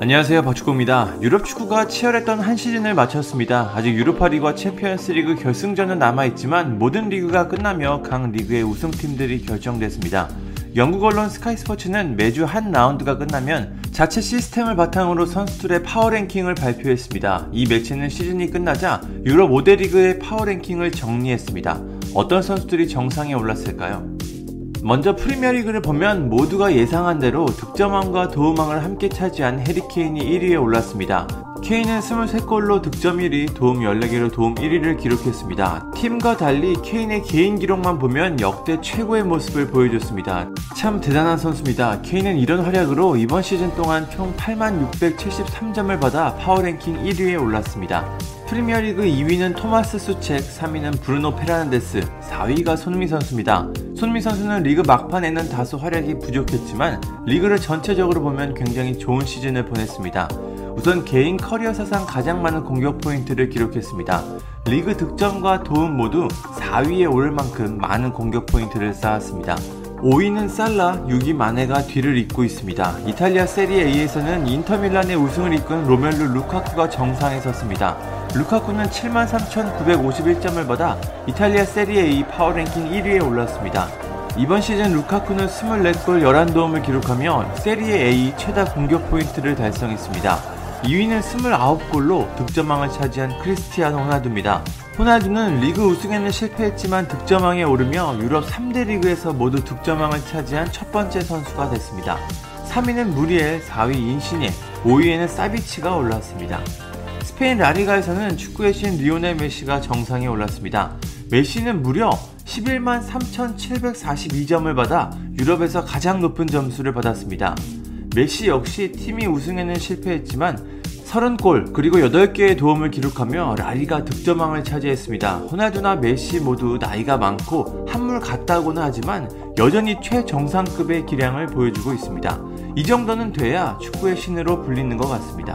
안녕하세요 박축구입니다. 유럽 축구가 치열했던 한 시즌을 마쳤습니다. 아직 유로파 리그와 챔피언스 리그 결승전은 남아있지만 모든 리그가 끝나며 각 리그의 우승팀들이 결정됐습니다. 영국 언론 스카이 스포츠는 매주 한 라운드가 끝나면 자체 시스템을 바탕으로 선수들의 파워랭킹을 발표했습니다. 이 매체는 시즌이 끝나자 유럽 5대 리그의 파워랭킹을 정리했습니다. 어떤 선수들이 정상에 올랐을까요? 먼저 프리미어리그를 보면 모두가 예상한 대로 득점왕과 도움왕을 함께 차지한 해리 케인이 1위에 올랐습니다. 케인은 23골로 득점 1위, 도움 14개로 도움 1위를 기록했습니다. 팀과 달리 케인의 개인 기록만 보면 역대 최고의 모습을 보여줬습니다. 참 대단한 선수입니다. 케인은 이런 활약으로 이번 시즌 동안 총 8673점을 받아 파워랭킹 1위에 올랐습니다. 프리미어리그 2위는 토마스 수첵, 3위는 브루노 페르난데스, 4위가 손흥민 선수입니다. 손흥민 선수는 리그 막판에는 다소 활약이 부족했지만 리그를 전체적으로 보면 굉장히 좋은 시즌을 보냈습니다. 우선 개인 커리어 사상 가장 많은 공격 포인트를 기록했습니다. 리그 득점과 도움 모두 4위에 오를 만큼 많은 공격 포인트를 쌓았습니다. 5위는 살라, 6위 마네가 뒤를 잇고 있습니다. 이탈리아 세리에 A에서는 인터밀란의 우승을 이끈 로멜루 루카쿠가 정상에 섰습니다. 루카쿠는 73,951점을 받아 이탈리아 세리에 A 파워랭킹 1위에 올랐습니다. 이번 시즌 루카쿠는 24골 11도움을 기록하며 세리에 A 최다 공격 포인트를 달성했습니다. 2위는 29골로 득점왕을 차지한 크리스티아노 호날두입니다. 호날두는 리그 우승에는 실패했지만 득점왕에 오르며 유럽 3대 리그에서 모두 득점왕을 차지한 첫 번째 선수가 됐습니다. 3위는 무리엘, 4위 인시니에, 5위에는 사비치가 올랐습니다. 스페인 라리가에서는 축구의 신 리오넬 메시가 정상에 올랐습니다. 메시는 무려 11만 3,742점을 받아 유럽에서 가장 높은 점수를 받았습니다. 메시 역시 팀이 우승에는 실패했지만 30골 그리고 8개의 도움을 기록하며 라리가 득점왕을 차지했습니다. 호날두나 메시 모두 나이가 많고 한물 갔다고는 하지만 여전히 최정상급의 기량을 보여주고 있습니다. 이 정도는 돼야 축구의 신으로 불리는 것 같습니다.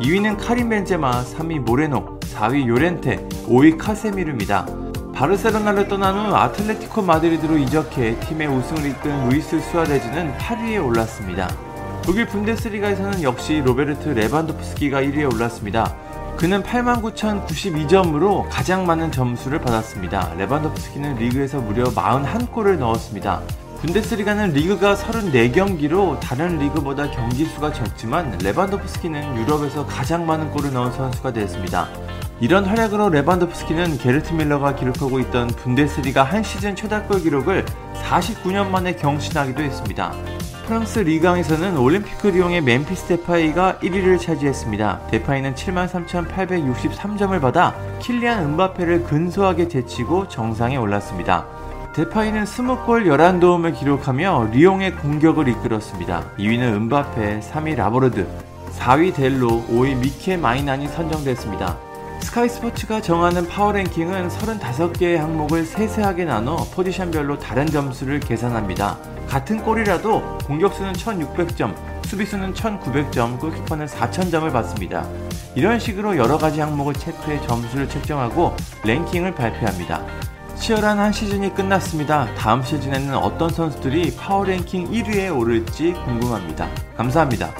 2위는 카림 벤제마, 3위 모레노, 4위 요렌테, 5위 카세미루입니다. 바르셀로나를 떠난 후 아틀레티코 마드리드로 이적해 팀의 우승을 이끈 루이스 수아레즈는 8위에 올랐습니다. 독일 분데스리가에서는 역시 로베르트 레반도프스키가 1위에 올랐습니다. 그는 89,092점으로 가장 많은 점수를 받았습니다. 레반도프스키는 리그에서 무려 41골을 넣었습니다. 분데스리가는 리그가 34경기로 다른 리그보다 경기 수가 적지만 레반도프스키는 유럽에서 가장 많은 골을 넣은 선수가 되었습니다. 이런 활약으로 레반도프스키는 게르트 뮐러가 기록하고 있던 분데스리가 한 시즌 최다골 기록을 49년 만에 경신하기도 했습니다. 프랑스 리그앙에서는 올림피크 리옹의 멤피스 데파이가 1위를 차지했습니다. 데파이는 73,863점을 받아 킬리안 음바페를 근소하게 제치고 정상에 올랐습니다. 데파이는 20골 11도움을 기록하며 리옹의 공격을 이끌었습니다. 2위는 음바페, 3위 라보르드, 4위 델로, 5위 미케 마이난이 선정됐습니다. 스카이 스포츠가 정하는 파워랭킹은 35개의 항목을 세세하게 나눠 포지션별로 다른 점수를 계산합니다. 같은 골이라도 공격수는 1600점, 수비수는 1900점, 골키퍼는 4000점을 받습니다. 이런 식으로 여러 가지 항목을 체크해 점수를 책정하고 랭킹을 발표합니다. 치열한 한 시즌이 끝났습니다. 다음 시즌에는 어떤 선수들이 파워랭킹 1위에 오를지 궁금합니다. 감사합니다.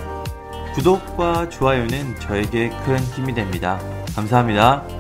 구독과 좋아요는 저에게 큰 힘이 됩니다. 감사합니다.